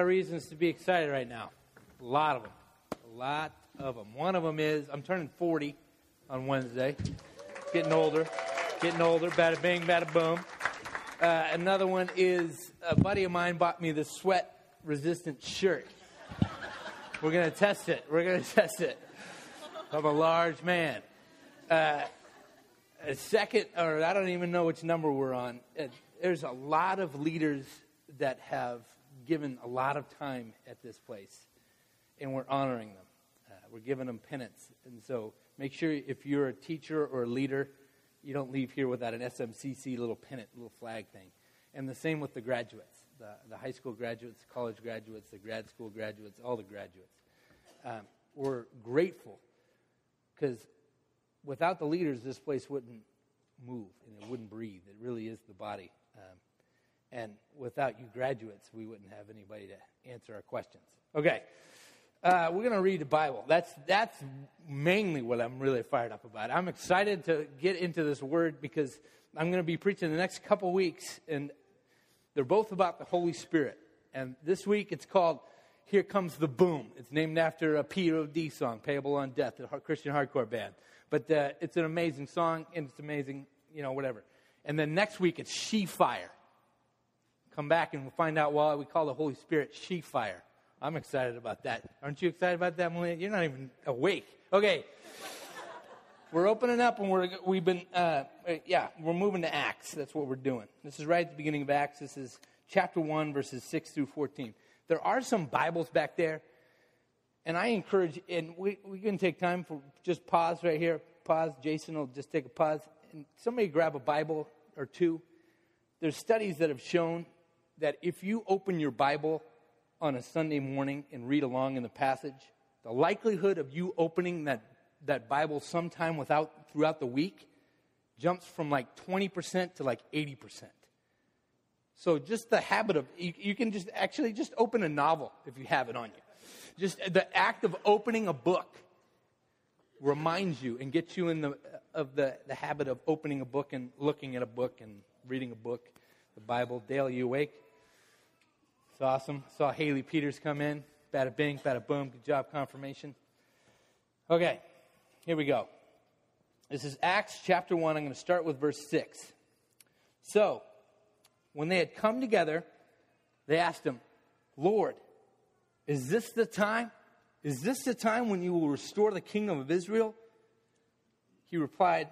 of reasons to be excited right now. A lot of them. A lot of them. One of them is I'm turning 40 on Wednesday. Getting older. Getting older. Bada bing, bada boom. Uh, another one is a buddy of mine bought me this sweat resistant shirt. We're going to test it. We're going to test it. I'm a large man. Uh, a second, or I don't even know which number we're on. Uh, there's a lot of leaders that have given a lot of time at this place, and we're honoring them. Uh, we're giving them penance. And so make sure if you're a teacher or a leader, you don't leave here without an SMCC little pennant, little flag thing. And the same with the graduates, the, the high school graduates, college graduates, the grad school graduates, all the graduates. Um, we're grateful because without the leaders, this place wouldn't move and it wouldn't breathe. It really is the body. Um, and without you graduates, we wouldn't have anybody to answer our questions. Okay. Uh, we're going to read the Bible. That's, that's mainly what I'm really fired up about. I'm excited to get into this word because I'm going to be preaching the next couple weeks, and they're both about the Holy Spirit. And this week it's called Here Comes the Boom. It's named after a P.O.D. song, Payable on Death, a Christian hardcore band. But uh, it's an amazing song, and it's amazing, you know, whatever. And then next week it's She Fire. Come back and we'll find out why we call the Holy Spirit She Fire. I'm excited about that. Aren't you excited about that, Melina? You're not even awake. Okay. we're opening up and we're, we've been, uh, yeah, we're moving to Acts. That's what we're doing. This is right at the beginning of Acts. This is chapter 1, verses 6 through 14. There are some Bibles back there. And I encourage, and we, we can take time for just pause right here. Pause. Jason will just take a pause. And somebody grab a Bible or two. There's studies that have shown that if you open your Bible on a Sunday morning and read along in the passage, the likelihood of you opening that, that Bible sometime without, throughout the week jumps from like 20% to like 80%. So just the habit of, you, you can just actually just open a novel if you have it on you. Just the act of opening a book reminds you and gets you in the, of the, the habit of opening a book and looking at a book and reading a book, the Bible. Dale, you awake? It's awesome. Saw Haley Peters come in. Bada bing, bada boom. Good job, confirmation. Okay, here we go. This is Acts chapter 1. I'm going to start with verse 6. So, when they had come together, they asked him, Lord, is this the time? Is this the time when you will restore the kingdom of Israel? He replied,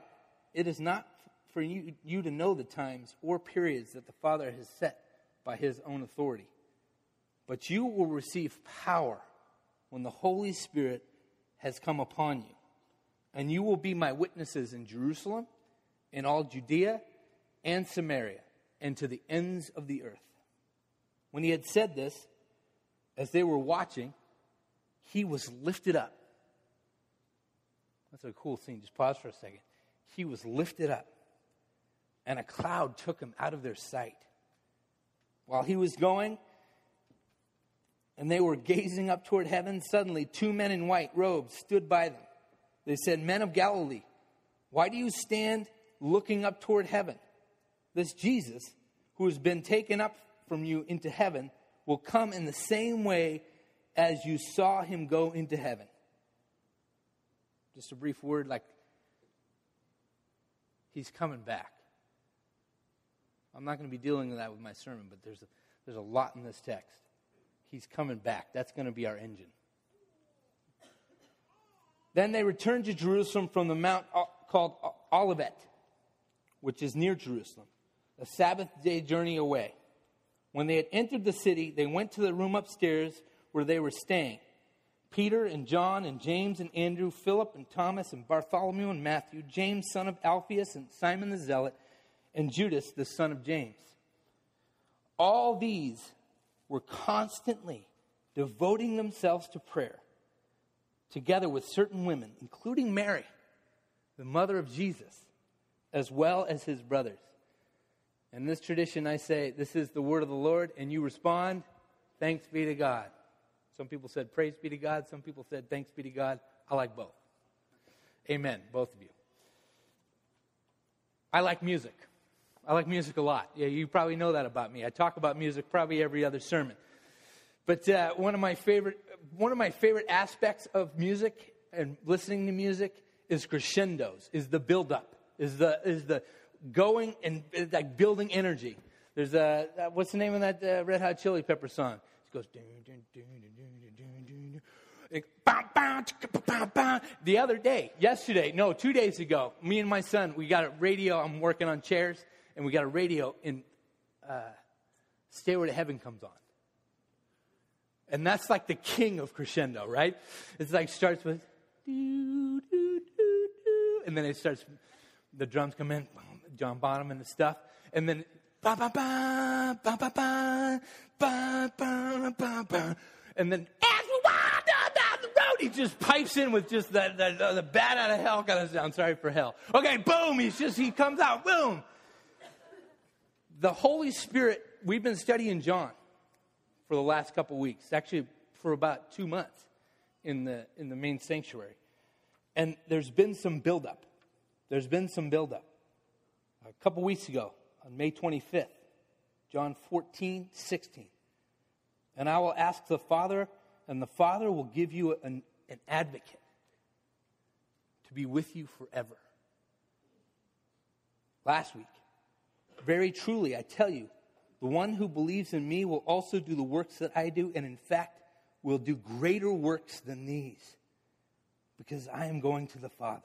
It is not for you, you to know the times or periods that the Father has set by his own authority but you will receive power when the Holy Spirit has come upon you. And you will be my witnesses in Jerusalem, in all Judea and Samaria, and to the ends of the earth. When he had said this, as they were watching, he was lifted up. That's a cool scene. Just pause for a second. He was lifted up, and a cloud took him out of their sight. While he was going, and they were gazing up toward heaven. Suddenly, two men in white robes stood by them. They said, Men of Galilee, why do you stand looking up toward heaven? This Jesus, who has been taken up from you into heaven, will come in the same way as you saw him go into heaven. Just a brief word like, He's coming back. I'm not going to be dealing with that with my sermon, but there's a, there's a lot in this text. He's coming back. That's going to be our engine. Then they returned to Jerusalem from the mount called Olivet, which is near Jerusalem, a Sabbath day journey away. When they had entered the city, they went to the room upstairs where they were staying. Peter and John and James and Andrew, Philip and Thomas and Bartholomew and Matthew, James, son of Alphaeus, and Simon the Zealot, and Judas, the son of James. All these were constantly devoting themselves to prayer, together with certain women, including Mary, the mother of Jesus, as well as his brothers. In this tradition, I say, This is the word of the Lord, and you respond, Thanks be to God. Some people said, Praise be to God. Some people said, Thanks be to God. I like both. Amen, both of you. I like music. I like music a lot. Yeah, you probably know that about me. I talk about music probably every other sermon. But uh, one of my favorite one of my favorite aspects of music and listening to music is crescendos, is the build up, is the is the going and like building energy. There's a what's the name of that uh, Red Hot Chili Pepper song? It goes. The other day, yesterday, no, two days ago, me and my son, we got a radio. I'm working on chairs, and we got a radio, and uh, Stairway to Heaven comes on. And that's like the king of crescendo, right? It's like starts with, doo doo doo doo. and then it starts, the drums come in, John Bonham and the stuff, and then, ba ba ba, ba ba ba, ba ba ba ba, and then, as we wind down the road, he just pipes in with just the, the, the bat out of hell kind of sound. Sorry for hell. Okay, boom, he's just, he comes out, boom. The Holy Spirit, we've been studying John for the last couple weeks, actually for about two months in the, in the main sanctuary. And there's been some buildup. There's been some buildup. A couple weeks ago, on May 25th, John 14, 16. And I will ask the Father, and the Father will give you an, an advocate to be with you forever. Last week, very truly, I tell you, the one who believes in me will also do the works that I do, and in fact, will do greater works than these, because I am going to the Father.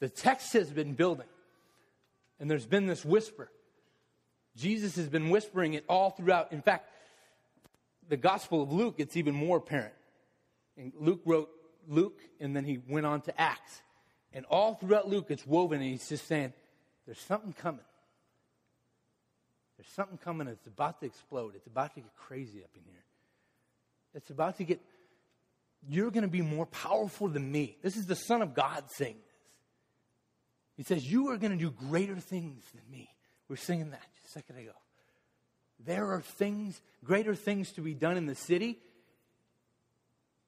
The text has been building, and there's been this whisper. Jesus has been whispering it all throughout. In fact, the Gospel of Luke, it's even more apparent. And Luke wrote Luke, and then he went on to Acts. And all throughout Luke, it's woven, and he's just saying, There's something coming. There's something coming. It's about to explode. It's about to get crazy up in here. It's about to get, you're going to be more powerful than me. This is the Son of God saying this. He says, You are going to do greater things than me. We are singing that just a second ago. There are things, greater things to be done in the city.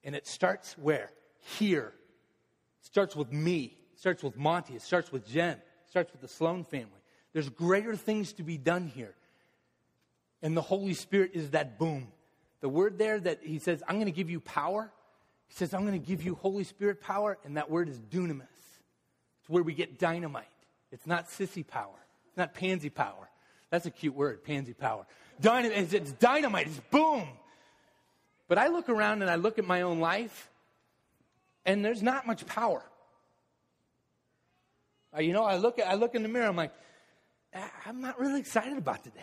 And it starts where? Here. It starts with me. It starts with Monty. It starts with Jen. Starts with the Sloan family. There's greater things to be done here. And the Holy Spirit is that boom. The word there that he says, I'm going to give you power. He says, I'm going to give you Holy Spirit power. And that word is dunamis. It's where we get dynamite. It's not sissy power. It's not pansy power. That's a cute word, pansy power. Dynamite, it's dynamite. It's boom. But I look around and I look at my own life, and there's not much power. You know, I look, at, I look in the mirror, I'm like, ah, I'm not really excited about today.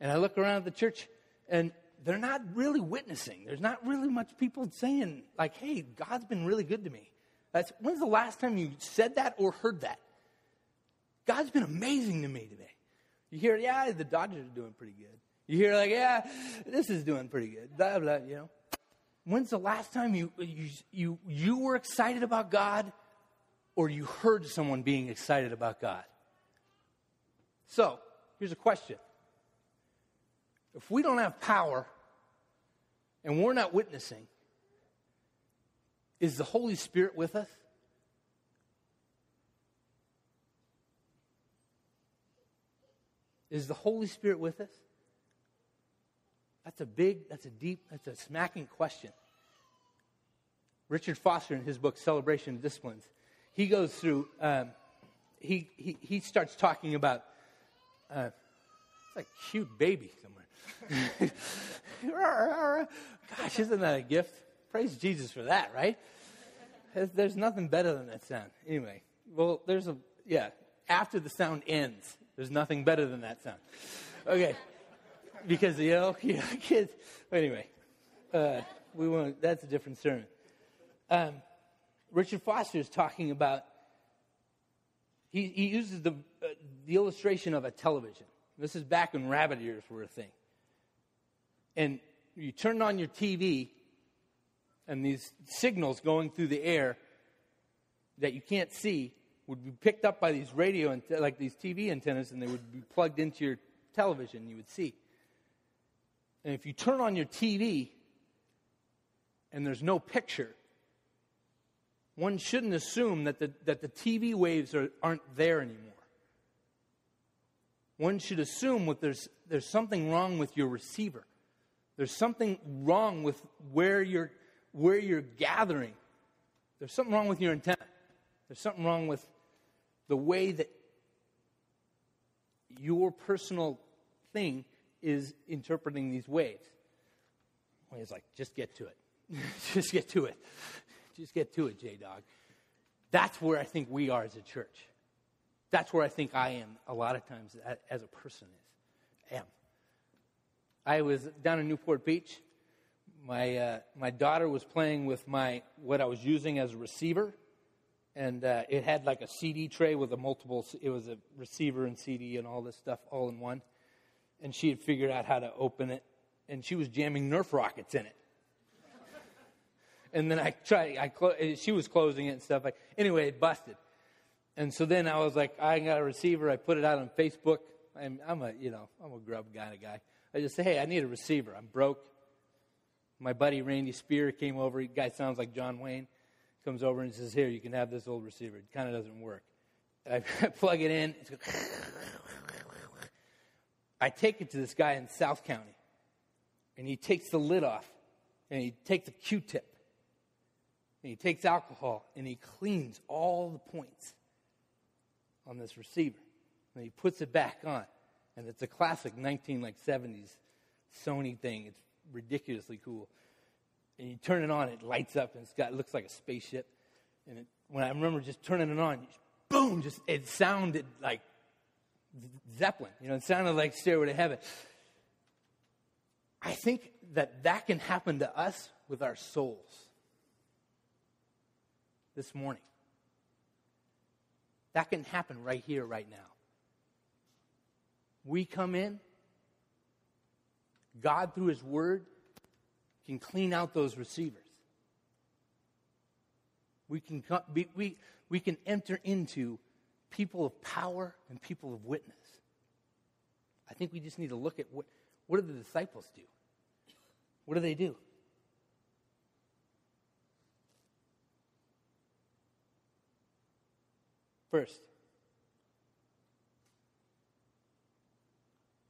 And I look around the church and they're not really witnessing. There's not really much people saying, like, hey, God's been really good to me. That's, when's the last time you said that or heard that? God's been amazing to me today. You hear, yeah, the Dodgers are doing pretty good. You hear, like, yeah, this is doing pretty good. Blah, blah, you know. When's the last time you, you, you, you were excited about God or you heard someone being excited about God? So, here's a question if we don't have power and we're not witnessing, is the Holy Spirit with us? Is the Holy Spirit with us? That's a big, that's a deep, that's a smacking question. Richard Foster, in his book Celebration of Disciplines, he goes through, um, he, he, he starts talking about, uh, it's like cute baby somewhere. Gosh, isn't that a gift? Praise Jesus for that, right? There's nothing better than that sound. Anyway, well, there's a, yeah, after the sound ends, there's nothing better than that sound. Okay. Because, you know, yeah, kids. Anyway, uh, we won't, that's a different sermon. Um, Richard Foster is talking about, he, he uses the, uh, the illustration of a television. This is back when rabbit ears were a thing and you turn on your TV, and these signals going through the air that you can't see would be picked up by these radio, like these TV antennas, and they would be plugged into your television, you would see. And if you turn on your TV and there's no picture, one shouldn't assume that the, that the TV waves are, aren't there anymore. one should assume that there's, there's something wrong with your receiver. There's something wrong with where you're, where you're gathering. There's something wrong with your intent. There's something wrong with the way that your personal thing is interpreting these waves. He's like, just get to it. just get to it. Just get to it, J Dog. That's where I think we are as a church. That's where I think I am a lot of times as a person is. Am. I was down in Newport Beach. My uh, my daughter was playing with my what I was using as a receiver, and uh, it had like a CD tray with a multiple. It was a receiver and CD and all this stuff all in one, and she had figured out how to open it, and she was jamming Nerf rockets in it. And then I tried. I clo- she was closing it and stuff. Like anyway, it busted. And so then I was like, I got a receiver. I put it out on Facebook. I'm, I'm a you know I'm a grub kind of guy. I just say, hey, I need a receiver. I'm broke. My buddy Randy Spear came over. The guy sounds like John Wayne. Comes over and says, here, you can have this old receiver. It kind of doesn't work. I plug it in. I take it to this guy in South County, and he takes the lid off, and he takes a Q-tip, and he takes alcohol, and he cleans all the points on this receiver, and he puts it back on and it's a classic 19 like 70s Sony thing. It's ridiculously cool. And you turn it on, it lights up, and it's got it looks like a spaceship. And it, when I remember just turning it on, boom! Just it sounded like Zeppelin. You know, it sounded like Stairway to Heaven. I think that that can happen to us with our souls this morning. That can happen right here, right now we come in, God, through His Word, can clean out those receivers. We can, come, be, we, we can enter into people of power and people of witness. I think we just need to look at what, what do the disciples do? What do they do? First,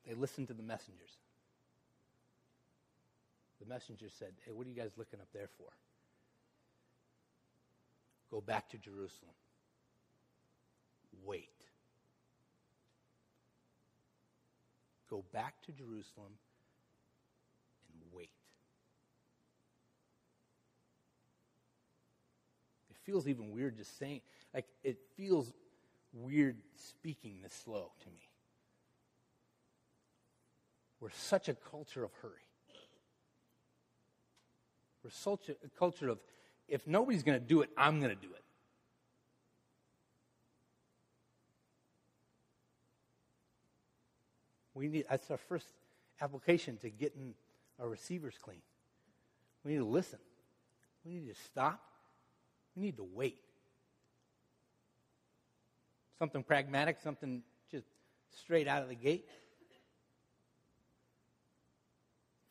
They listened to the messengers. The messenger said, Hey, what are you guys looking up there for? Go back to Jerusalem. Wait. Go back to Jerusalem and wait. It feels even weird just saying, like, it feels weird speaking this slow to me. We're such a culture of hurry. We're such a culture of, if nobody's going to do it, I'm going to do it. We need, that's our first application to getting our receivers clean. We need to listen. We need to stop. We need to wait. Something pragmatic, something just straight out of the gate.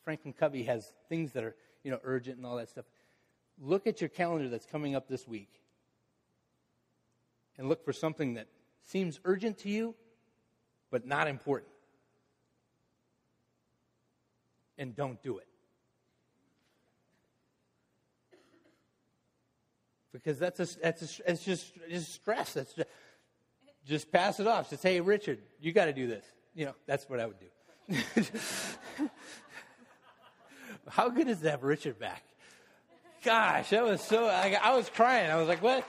Franklin Covey has things that are, you know, urgent and all that stuff. Look at your calendar that's coming up this week and look for something that seems urgent to you, but not important. And don't do it. Because that's a, that's a, it's just it's stress. That's just, just pass it off. Just hey, Richard, you got to do this. You know, that's what I would do. How good is to have Richard back? Gosh, that was so. I, I was crying. I was like, "What?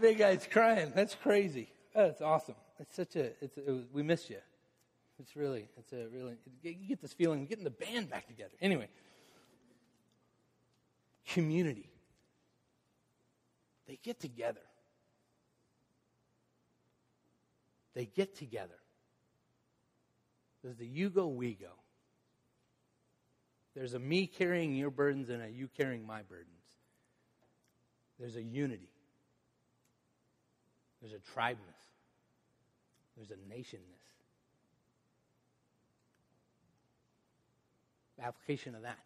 Big guy's crying. That's crazy. That's awesome. It's such a. It's. It was, we miss you. It's really. It's a really. You get this feeling of getting the band back together. Anyway, community. They get together. They get together. There's the you go, we go. There's a me carrying your burdens and a you carrying my burdens. There's a unity. There's a tribeness. There's a nationness. Application of that.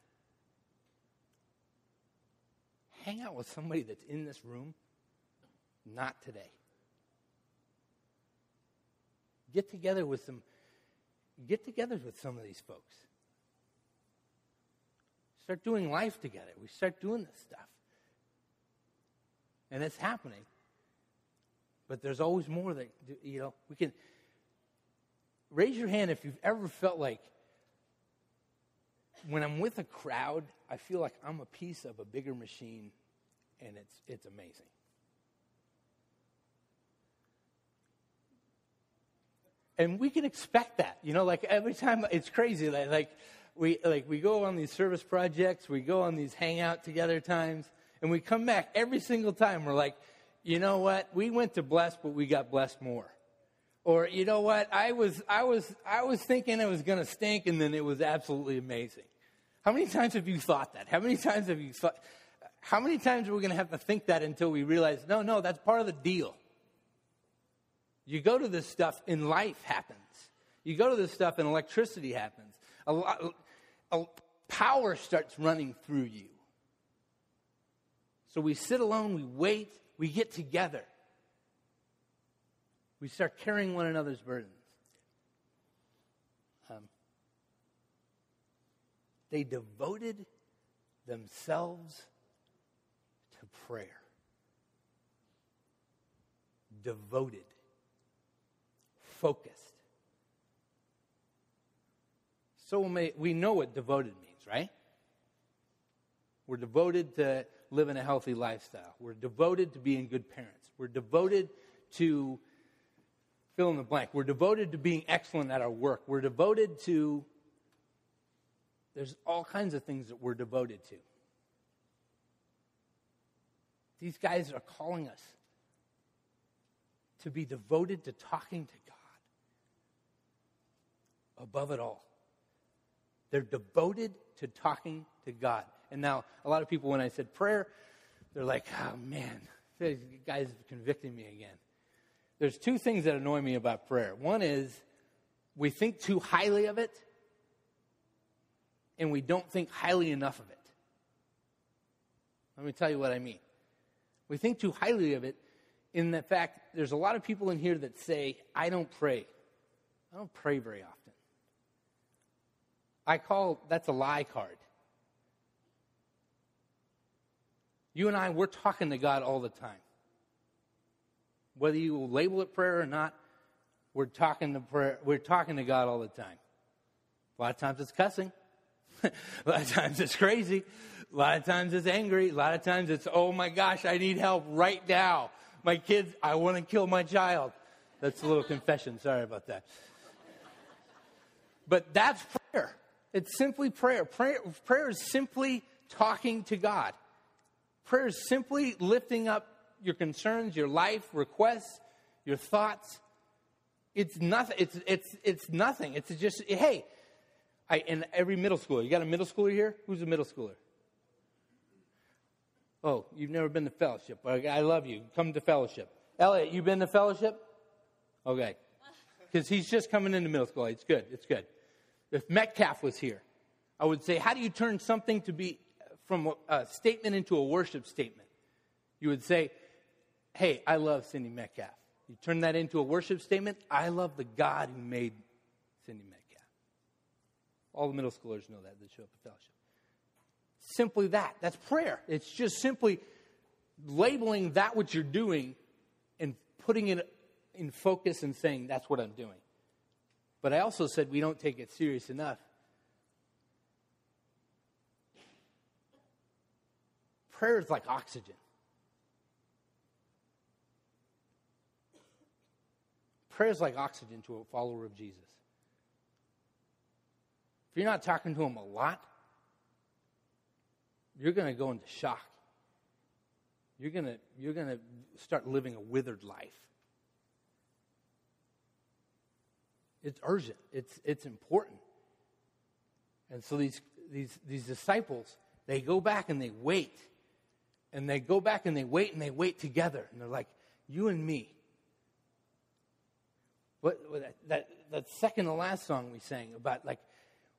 Hang out with somebody that's in this room, not today. Get together with some get together with some of these folks. Start doing life together. We start doing this stuff. And it's happening. But there's always more that, you know, we can. Raise your hand if you've ever felt like when I'm with a crowd, I feel like I'm a piece of a bigger machine, and it's, it's amazing. And we can expect that, you know, like every time it's crazy. Like, like we like we go on these service projects, we go on these hangout together times, and we come back every single time. We're like, you know what? We went to bless, but we got blessed more. Or you know what? I was I was I was thinking it was going to stink, and then it was absolutely amazing. How many times have you thought that? How many times have you thought? How many times are we going to have to think that until we realize, no, no, that's part of the deal. You go to this stuff and life happens. You go to this stuff and electricity happens. A lot, a power starts running through you. So we sit alone, we wait, we get together. We start carrying one another's burdens. Um, they devoted themselves to prayer. Devoted. Focused. So we know what devoted means, right? We're devoted to living a healthy lifestyle. We're devoted to being good parents. We're devoted to fill in the blank. We're devoted to being excellent at our work. We're devoted to, there's all kinds of things that we're devoted to. These guys are calling us to be devoted to talking to God above it all. They're devoted to talking to God. And now, a lot of people, when I said prayer, they're like, oh man, this guy's convicting me again. There's two things that annoy me about prayer. One is we think too highly of it, and we don't think highly enough of it. Let me tell you what I mean. We think too highly of it in the fact there's a lot of people in here that say, I don't pray. I don't pray very often. I call that's a lie card. You and I, we're talking to God all the time. Whether you label it prayer or not, we're talking to prayer, we're talking to God all the time. A lot of times it's cussing. a lot of times it's crazy. A lot of times it's angry. A lot of times it's, oh my gosh, I need help right now. My kids, I want to kill my child. That's a little confession. Sorry about that. But that's prayer. It's simply prayer. prayer. Prayer is simply talking to God. Prayer is simply lifting up your concerns, your life, requests, your thoughts. It's nothing. It's, it's, it's nothing. It's just, hey, I, every middle schooler, you got a middle schooler here? Who's a middle schooler? Oh, you've never been to fellowship. I love you. Come to fellowship. Elliot, you been to fellowship? Okay. Because he's just coming into middle school. It's good. It's good if Metcalf was here, I would say, how do you turn something to be from a statement into a worship statement? You would say, hey, I love Cindy Metcalf. You turn that into a worship statement, I love the God who made Cindy Metcalf. All the middle schoolers know that that show up at fellowship. Simply that. That's prayer. It's just simply labeling that what you're doing and putting it in focus and saying, that's what I'm doing. But I also said we don't take it serious enough. Prayer is like oxygen. Prayer is like oxygen to a follower of Jesus. If you're not talking to him a lot, you're going to go into shock. You're going to, you're going to start living a withered life. It's urgent. It's, it's important. And so these, these, these disciples, they go back and they wait. And they go back and they wait and they wait together. And they're like, you and me. What, what that, that second to last song we sang about like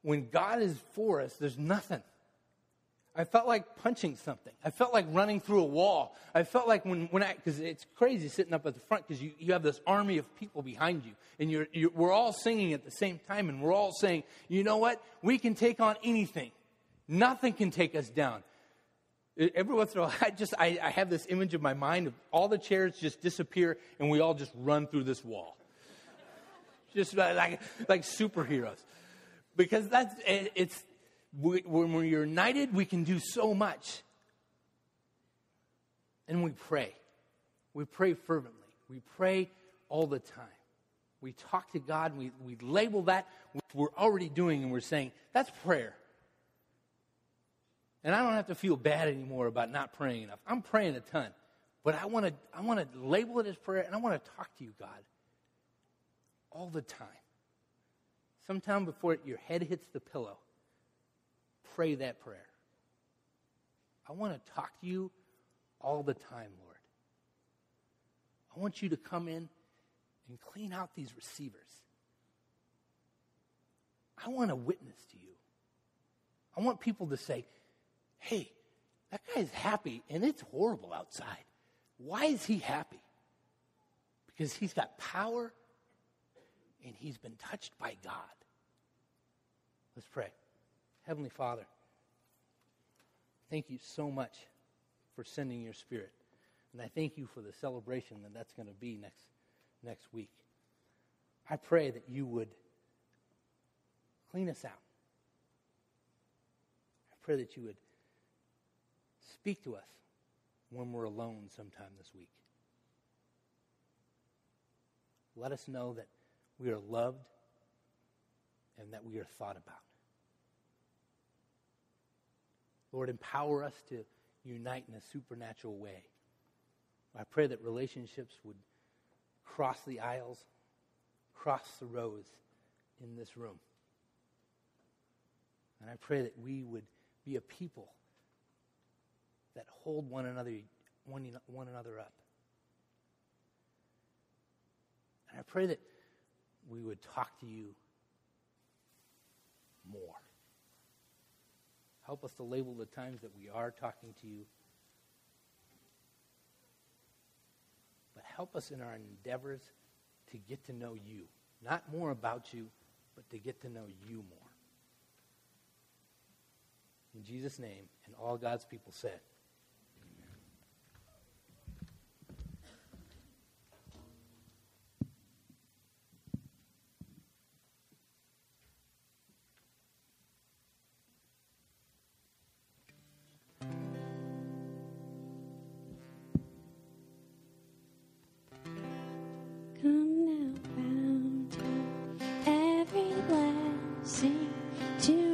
when God is for us, there's nothing. I felt like punching something. I felt like running through a wall. I felt like when, when I, because it's crazy sitting up at the front because you, you have this army of people behind you. And you're, you're, we're all singing at the same time and we're all saying, you know what? We can take on anything. Nothing can take us down. Every once in a while, I just, I, I have this image of my mind of all the chairs just disappear and we all just run through this wall. just like, like superheroes. Because that's, it's, when we're united, we can do so much. And we pray. We pray fervently. We pray all the time. We talk to God, we, we label that, we're already doing, and we're saying, that's prayer. And I don't have to feel bad anymore about not praying enough. I'm praying a ton. But I want to I want to label it as prayer and I want to talk to you, God, all the time. Sometime before your head hits the pillow, pray that prayer. I want to talk to you all the time, Lord. I want you to come in and clean out these receivers. I want to witness to you. I want people to say, hey, that guy's happy and it's horrible outside. Why is he happy? Because he's got power and he's been touched by God. Let's pray. Heavenly Father, thank you so much for sending your spirit. And I thank you for the celebration that that's going to be next, next week. I pray that you would clean us out. I pray that you would speak to us when we're alone sometime this week. Let us know that we are loved and that we are thought about. Lord, empower us to unite in a supernatural way. I pray that relationships would cross the aisles, cross the rows in this room. And I pray that we would be a people that hold one another, one, one another up. And I pray that we would talk to you more. Help us to label the times that we are talking to you. But help us in our endeavors to get to know you. Not more about you, but to get to know you more. In Jesus' name, and all God's people said, so